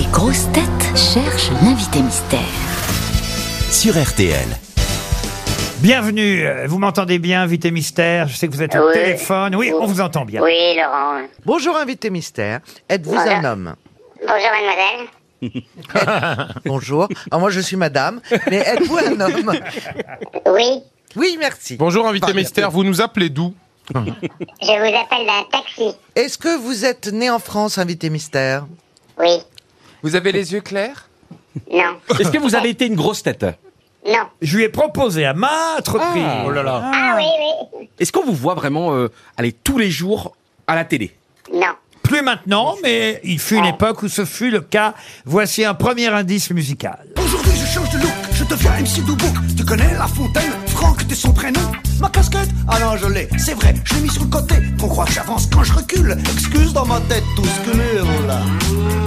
Les grosses têtes cherchent l'invité mystère. sur RTL. Bienvenue, vous m'entendez bien, invité mystère? Je sais que vous êtes au Oui. téléphone. Oui, on vous entend bien. Oui, Laurent. Bonjour invité mystère. Êtes-vous Voilà. un homme? Bonjour, mademoiselle. Bonjour. Alors moi je suis madame, mais êtes-vous un homme? Oui, Oui, merci. Bonjour invité mystère, vous nous appelez d'où? Je vous appelle d'un taxi. Est-ce que vous êtes né en France, invité mystère? Oui, Vous avez les yeux clairs non, Est-ce que vous avez été une grosse tête non. Je lui ai proposé à maintes reprises. Oh là là. Ah oui, oui. Est-ce qu'on vous voit vraiment euh, aller tous les jours à la télé Non. Plus maintenant, mais il fut une époque où ce fut le cas. Voici un premier indice musical. Aujourd'hui je change de look, je deviens MC Doubouk Tu connais La Fontaine, Franck t'es son prénom. Ma casquette? Ah non je l'ai, c'est vrai, je l'ai mis sur le côté. Qu'on croit que j'avance quand je recule. Excuse dans ma tête tout ce que là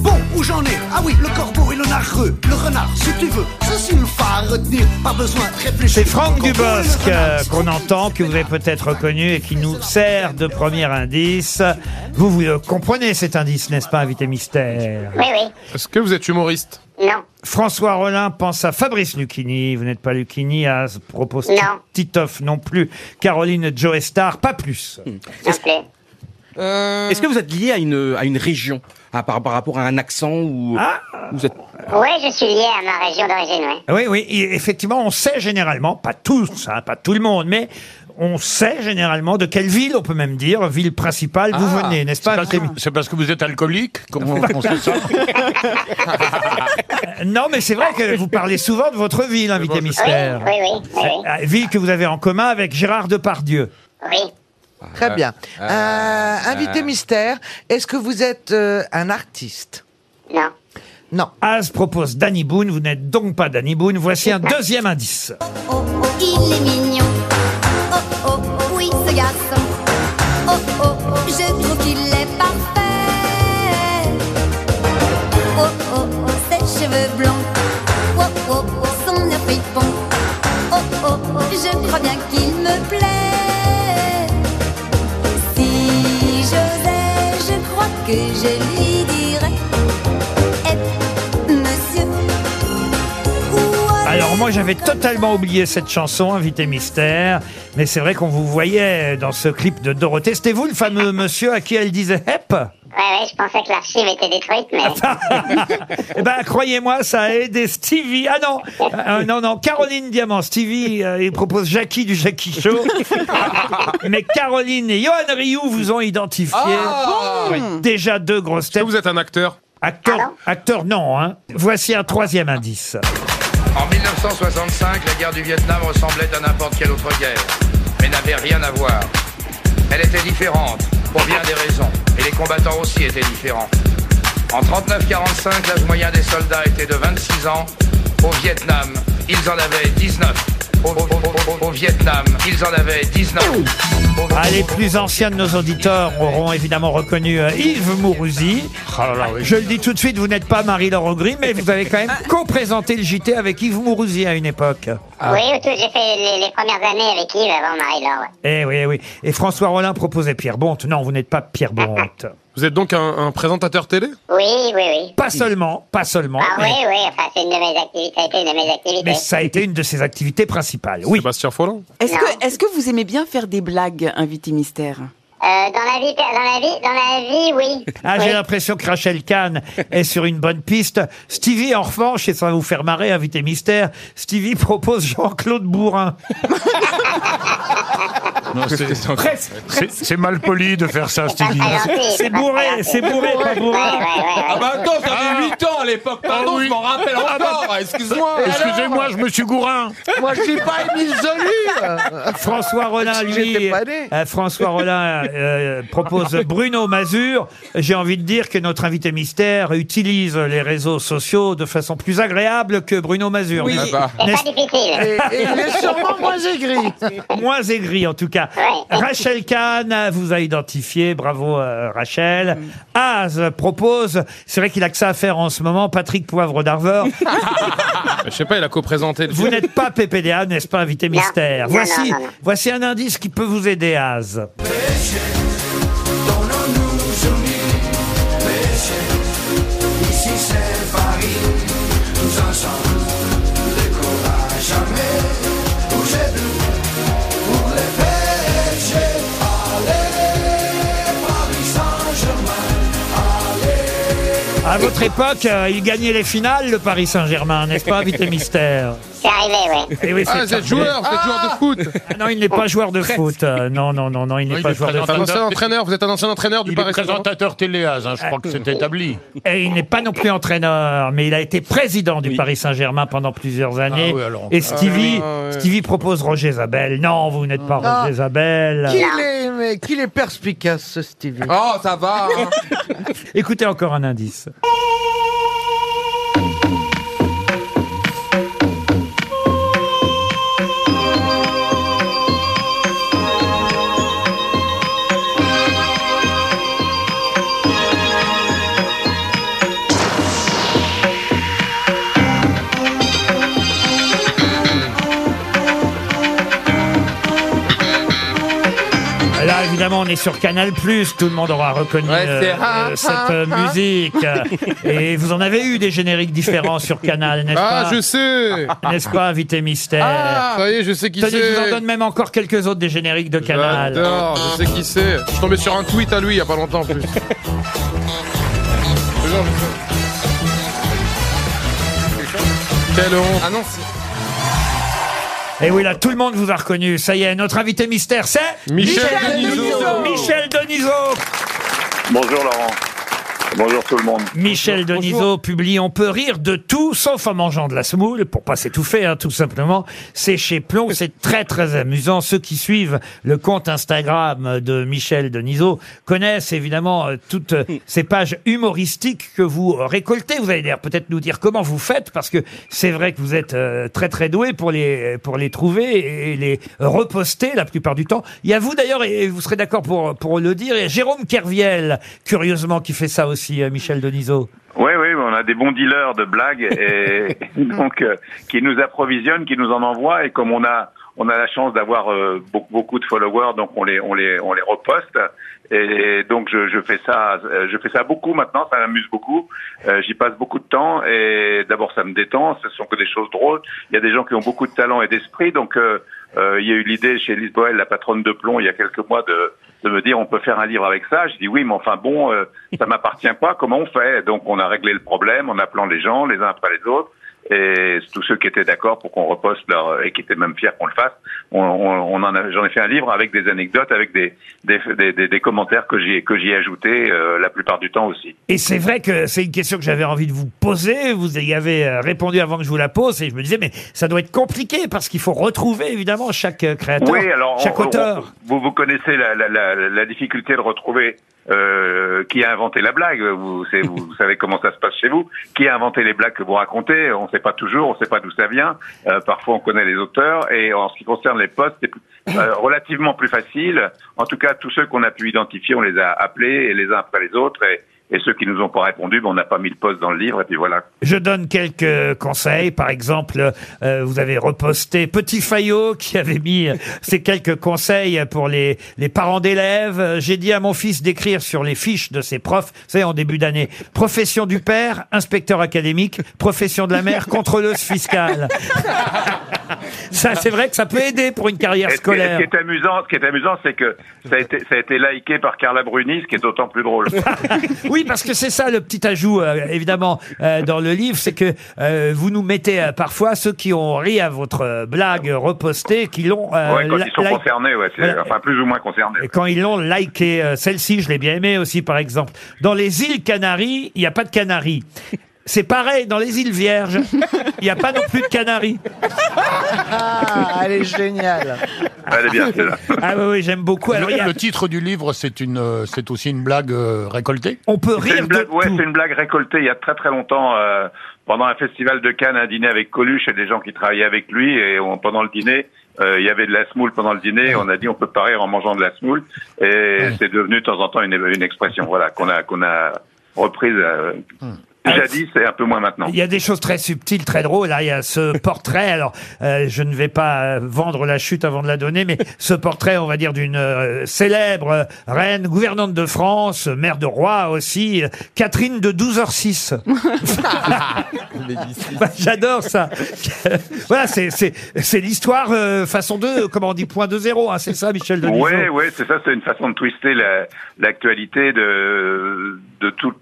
Bon, où j'en ai? Ah oui, le corbeau et le narreux. Le renard, si tu veux, ça c'est le phare à retenir. Pas besoin de réfléchir. C'est Franck Dubosc euh, qu'on entend, que vous avez peut-être reconnu et qui nous sert de premier indice. Vous, vous euh, comprenez cet indice, n'est-ce pas, invité mystère? Oui, oui. Est-ce que vous êtes humoriste? Non. François Rollin pense à Fabrice Lucchini. Vous n'êtes pas Lucchini, à propose Non. Titoff non plus. Caroline Joe Star, pas plus. Non plus. Est-ce que vous êtes lié à une, à une région à- par, par rapport à un accent ou Ah vous êtes Oui, je suis lié à ma région d'origine, oui. Oui, oui, et effectivement, on sait généralement, pas tous, hein, pas tout le monde, mais on sait généralement de quelle ville, on peut même dire, ville principale, vous venez, n'est-ce pas C'est parce que vous êtes alcoolique Comment on sait ça Euh, Non, mais c'est vrai que vous parlez souvent de votre ville, invité mystère. oui, oui, oui, oui. Euh, Ville que vous avez en commun avec Gérard Depardieu. Oui. Très bien. Euh, invité mystère, est-ce que vous êtes euh, un artiste? Non. Non. Az propose Danny Boone, vous n'êtes donc pas Danny Boone. Voici un deuxième indice. Oh oh, il est mignon. Oh oh, oui, ce garçon. Oh oh, je trouve qu'il est parfait. Oh oh, ses cheveux blonds. Oh oh, son air fripon. Oh oh, je crois bien qu'il me plaît. Si j'osais, je crois que je lui dirais. Alors moi j'avais totalement oublié cette chanson, Invité Mystère, mais c'est vrai qu'on vous voyait dans ce clip de Dorothée. C'était vous le fameux monsieur à qui elle disait Hep Ouais, ouais, je pensais que l'archive était détruite, mais. Eh ben croyez-moi, ça a aidé Stevie. Ah non, Euh, non, non, Caroline Diamant. Stevie, euh, il propose Jackie du Jackie Show. mais Caroline et Johan Rioux vous ont identifié. Oui, Déjà deux grosses Est-ce que têtes. vous êtes un acteur? Acteur, acteur non, hein. Voici un troisième indice. En 1965, la guerre du Vietnam ressemblait à n'importe quelle autre guerre, mais n'avait rien à voir. Elle était différente, pour bien des raisons, et les combattants aussi étaient différents. En 39-45, l'âge moyen des soldats était de 26 ans. Au Vietnam, ils en avaient 19. Au, au- au- au- au Vietnam, ils en avaient 19. Au- Ah, les plus anciens de nos auditeurs auront évidemment reconnu euh, Yves Mourouzi. Je le dis tout de suite, vous n'êtes pas Marie-Laure Augry, mais vous avez quand même co-présenté le JT avec Yves Mourouzi à une époque. Oui, au tout, j'ai fait les, les premières années avec Yves avant Marie-Laure. ouais. Eh oui, eh oui. Et François Rollin proposait Pierre Bonte. Non, vous n'êtes pas Pierre Bonte. Vous êtes donc un, un présentateur télé? Oui, oui, oui. Pas seulement, pas seulement. Ah oui, mais, oui, enfin, c'est une de mes activités, ça a été une de mes activités. mais ça a été une de ses activités principales. Oui. Sébastien Follin? Est-ce que, est-ce que vous aimez bien faire des blagues, invité mystère? Euh, dans la vie, dans la vie, dans la vie, oui. Ah, j'ai Oui. l'impression que Rachel Kahn est sur une bonne piste. Stevie, en revanche, et ça va vous faire marrer, invité mystère, Stevie propose Jean-Claude Bourrin. C'est- mal poli de faire ça, Stevie. Ah, C'est bourré, gentil. c'est bourré, pas ouais, ouais. bah attends, j'avais 8 ans à l'époque, pardon, Ah je m'en rappelle Ah bah, encore, excuse-moi. Excusez-moi, je me suis gourin. Moi je suis pas Émile Zolu François Rollin, lui, j'étais pas né. euh, François Rollin euh, propose Bruno Mazur. J'ai envie de dire que notre invité mystère utilise les réseaux sociaux de façon plus agréable que Bruno Mazur. Oui. Ah bah. C'est pas difficile. et, et il est sûrement moins aigri. moins aigri en tout cas. Rachel Kahn vous a identifié, bravo euh, Rachel. Az propose, c'est vrai qu'il a que ça à faire en ce moment, Patrick Poivre d'Arvor. Je sais pas, il a co-présenté le Vous film. n'êtes pas PPDA, n'est-ce pas, invité mystère Non, Voici, non, non, non. voici un indice qui peut vous aider, Az. Péché. À votre époque, euh, il gagnait les finales, le Paris Saint-Germain, n'est-ce pas, invité mystère? C'est arrivé, oui. Oui, Ah, c'est vous êtes joueur, vous êtes joueur de foot. Ah non, il n'est pas joueur de foot. Euh, non, non, non, non, il n'est pas joueur de Vous êtes un foot. ancien entraîneur, vous êtes un ancien entraîneur du Il est Paris Saint-Germain. présentateur téléas, hein, je crois que c'est établi. Et il n'est pas non plus entraîneur, mais il a été président du Paris Saint-Germain pendant plusieurs années. Ah oui, alors. Et Stevie, Ah. Stevie propose Roger Zabel. Non, vous n'êtes pas Ah. Roger Zabel. Qu'il est, mais qu'il est perspicace, ce Stevie. Oh, ça va. hein. Écoutez encore un indice. Évidemment, on est sur Canal+. Tout le monde aura reconnu Ouais, euh, c'est- euh, cette euh, musique. Et vous en avez eu des génériques différents sur Canal, n'est-ce Ah, pas je sais. N'est-ce pas, invité mystère Ah, ça y est, je sais qui Tenez, je vous en c'est. donne même encore quelques autres des génériques de Canal. J'adore, je sais qui c'est. Je suis tombé sur un tweet à lui il y a pas longtemps en plus. Quelle honte. Ah non, c'est- Et oui, là, tout le monde vous a reconnu. Ça y est, notre invité mystère, c'est Michel Denisot. Michel Denisot. Bonjour Laurent. Bonjour tout le monde. Michel Denisot publie On peut rire de tout sauf en mangeant de la semoule, pour pas s'étouffer, hein, tout simplement. C'est chez Plomb, c'est très très amusant. Ceux qui suivent le compte Instagram de Michel Denisot connaissent évidemment euh, toutes euh, ces pages humoristiques que vous euh, récoltez. Vous allez d'ailleurs peut-être nous dire comment vous faites, parce que c'est vrai que vous êtes euh, très très doué pour les, pour les trouver et les reposter la plupart du temps. Il y a vous d'ailleurs, et vous serez d'accord pour, pour le dire, et Jérôme Kerviel, curieusement, qui fait ça aussi, euh, Michel Denisot. Oui, oui, on a des bons dealers de blagues et donc euh, qui nous approvisionnent, qui nous en envoient et comme on a on a la chance d'avoir euh, beaucoup, beaucoup de followers, donc on les on les on les reposte et donc je, je fais ça euh, je fais ça beaucoup maintenant, ça m'amuse beaucoup. Euh, J'y passe beaucoup de temps et d'abord ça me détend, ce sont que des choses drôles. Il y a des gens qui ont beaucoup de talent et d'esprit, donc euh, euh, il y a eu l'idée chez Lise Boel, la patronne de plomb, il y a quelques mois de de me dire on peut faire un livre avec ça. Je dis oui, mais enfin bon, euh, ça m'appartient pas. Comment on fait? Donc on a réglé le problème en appelant les gens les uns après les autres. Et tous ceux qui étaient d'accord pour qu'on reposte leur et qui étaient même fiers qu'on le fasse, on, on, on en a, j'en ai fait un livre avec des anecdotes, avec des des, des, des- des commentaires que j'ai que j'y ai ajoutés euh, la plupart du temps aussi. Et c'est vrai que c'est une question que j'avais envie de vous poser. Vous y avez euh, répondu avant que je vous la pose et je me disais, mais ça doit être compliqué parce qu'il faut retrouver évidemment chaque euh, créateur, Oui, alors chaque on- auteur. vous vous connaissez la, la, la, la difficulté de retrouver euh, qui a inventé la blague? Vous, vous savez comment ça se passe chez vous. Qui a inventé les blagues que vous racontez? On ne sait pas toujours, on ne sait pas d'où ça vient. Euh, parfois, on connaît les auteurs. Et en ce qui concerne les postes, c'est euh, relativement plus facile. En tout cas, tous ceux qu'on a pu identifier, on les a appelés et les uns après les autres. Et, et ceux qui nous ont pas répondu, ben, on n'a pas mis le poste dans le livre. Et puis voilà. Je donne quelques conseils. Par exemple, euh, vous avez reposté Petit Fayot qui avait mis euh, ces quelques conseils pour les, les parents d'élèves. Euh, J'ai dit à mon fils d'écrire sur les fiches de ses profs, savez, en début d'année, profession du père, inspecteur académique, profession de la mère, contrôleuse fiscale. Ça, c'est vrai que ça peut aider pour une carrière Et ce qui est- scolaire. Ce qui est amusant, ce qui est amusant, c'est que ça a été, ça a été liké par Carla Bruni, ce qui est d'autant plus drôle. Oui, parce que c'est ça le petit ajout, euh, évidemment, euh, dans le livre, c'est que euh, vous nous mettez euh, parfois ceux qui ont ri à votre euh, blague repostée, qui l'ont euh, ouais, quand ils sont like- concernés, ouais, c'est- Voilà. enfin plus ou moins concernés. et quand ils l'ont liké, euh, celle-ci, je l'ai bien aimée aussi, par exemple. Dans les îles Canaries, il n'y a pas de Canaries. C'est pareil, dans les îles Vierges, il n'y a pas non plus de Canaries. Ah, elle est géniale. Elle est bien, celle-là. Ah oui, oui, j'aime beaucoup. Alors, il y a- Le titre du livre, c'est une, euh, c'est aussi une blague euh, récoltée? on peut C'est rire une blague, de ouais, tout. c'est une blague récoltée il y a très très longtemps euh, pendant un festival de Cannes, un dîner avec Coluche et des gens qui travaillaient avec lui et on- pendant le dîner, euh, il y avait de la semoule pendant le dîner. On a dit on peut pas rire en mangeant de la semoule et c'est devenu de temps en temps une, une expression, voilà, qu'on a qu'on a reprise. euh, Jadis, c'est un peu moins maintenant. Il y a des choses très subtiles, très drôles. Là, il y a ce portrait. Alors, euh, je ne vais pas euh, vendre la chute avant de la donner, mais ce portrait, on va dire, d'une euh, célèbre euh, reine, gouvernante de France, mère de roi aussi, euh, Catherine de 12h06. Bah, J'adore ça. voilà, c'est c'est c'est l'histoire euh, façon 2, comment on dit, point 2-0. Hein, c'est ça, Michel Denisot. Ouais, ouais, c'est ça, c'est une façon de twister la- l'actualité de, de tout,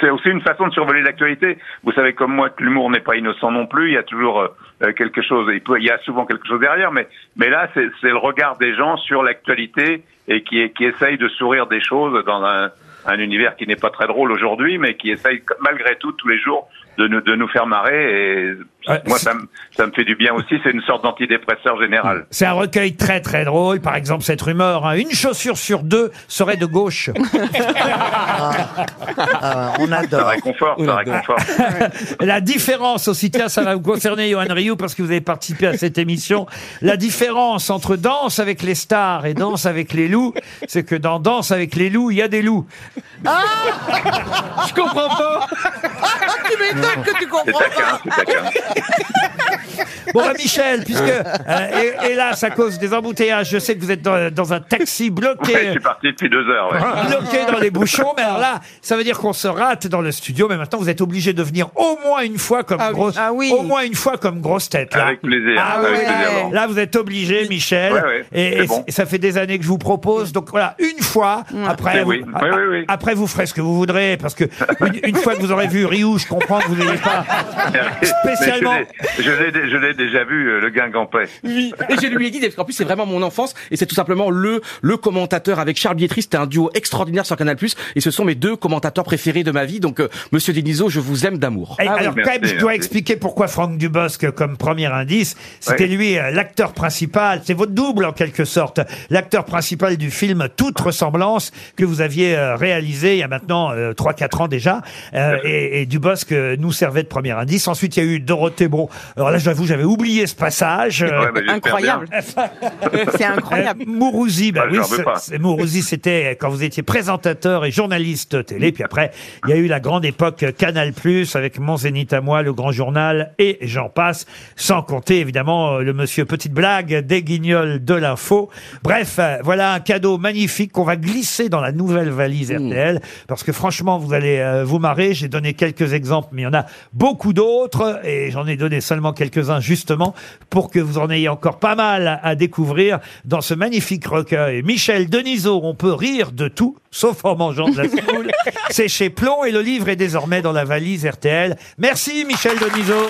c'est aussi une façon de survoler l'actualité. Vous savez comme moi que l'humour n'est pas innocent non plus. Il y a toujours euh, euh, quelque chose. Il, peut, il y a souvent quelque chose derrière, mais mais là c'est le regard des gens sur l'actualité et qui qui essayent de sourire des choses dans un un univers qui n'est pas très drôle aujourd'hui, mais qui essaye malgré tout tous les jours de nous de nous faire marrer. Et moi ça me ça me fait du bien aussi. C'est une sorte d'antidépresseur général. C'est un recueil très très drôle. Par exemple, cette rumeur, hein, une chaussure sur deux serait de gauche. on adore. Ça réconforte, ça réconforte. La différence aussi, tiens, ça va vous concerner, Johan Rioux, parce que vous avez participé à cette émission. La différence entre Danse avec les stars et Danse avec les loups, c'est que dans Danse avec les loups, il y a des loups. Je comprends pas. tu m'étonnes que tu comprends C'est taquin, c'est taquin. Bon, bah, Michel, puisque, euh, hé- hélas, à cause des embouteillages, je sais que vous êtes dans, dans un taxi bloqué. Ouais, je suis parti depuis deux heures. Ouais. bloqué dans les bouchons, mais alors là, ça veut dire qu'on se rate dans le studio, mais maintenant vous êtes obligé de venir au moins une fois comme grosse, au moins une fois comme grosse tête. Là. Avec plaisir, Ah avec ouais. plaisir. Laurent. Là, vous êtes obligé, Michel. Ouais, ouais, et c'est et bon. c- ça fait des années que je vous propose. Donc voilà, une fois. Après, C'est vous, oui. Oui, oui, oui. après vous ferez ce que vous voudrez, parce que une, une fois que vous aurez vu Rioux, je comprends que vous n'ayez pas spécialement. Mais Je l'ai- je l'ai je l'ai déjà vu, euh, le Guingampais. Oui, et je lui ai dit, parce qu'en plus c'est vraiment mon enfance, et c'est tout simplement le le commentateur avec Charles Bietri, c'était un duo extraordinaire sur Canal+, et ce sont mes deux commentateurs préférés de ma vie, donc euh, Monsieur Denisot, je vous aime d'amour. Et alors quand même, je dois expliquer pourquoi Franck Dubosc, comme premier indice, c'était Ouais. lui euh, l'acteur principal, c'est votre double en quelque sorte, l'acteur principal du film Toute ressemblance que vous aviez euh, réalisé il y a maintenant euh, 3-4 ans déjà, Euh, et, et Dubosc euh, nous servait de premier indice. Ensuite, il y a eu Dorothée Bon. Alors là, j'avoue, j'avais oublié ce passage. Ouais, bah, j'espère Incroyable. C'est incroyable. Euh, Mourouzi, bah Ah, oui, j'en veux c'est- pas. c'est- Mourouzi, c'était quand vous étiez présentateur et journaliste télé. Puis après, il y a eu la grande époque Canal Plus avec Mon Zénith à moi, le Grand Journal et j'en passe. Sans compter évidemment euh, le Monsieur Petite Blague des Guignols de l'info. Bref, euh, voilà un cadeau magnifique qu'on va glisser dans la nouvelle valise RTL parce que franchement, vous allez euh, vous marrer. J'ai donné quelques exemples, mais il y en a beaucoup d'autres et j'en ai donné seulement quelques-uns justement pour que vous en ayez encore pas mal à, à découvrir dans ce magnifique recueil. Michel Denisot, on peut rire de tout, sauf en mangeant de la semoule. C'est chez Plomb et le livre est désormais dans la valise RTL. Merci Michel Denisot.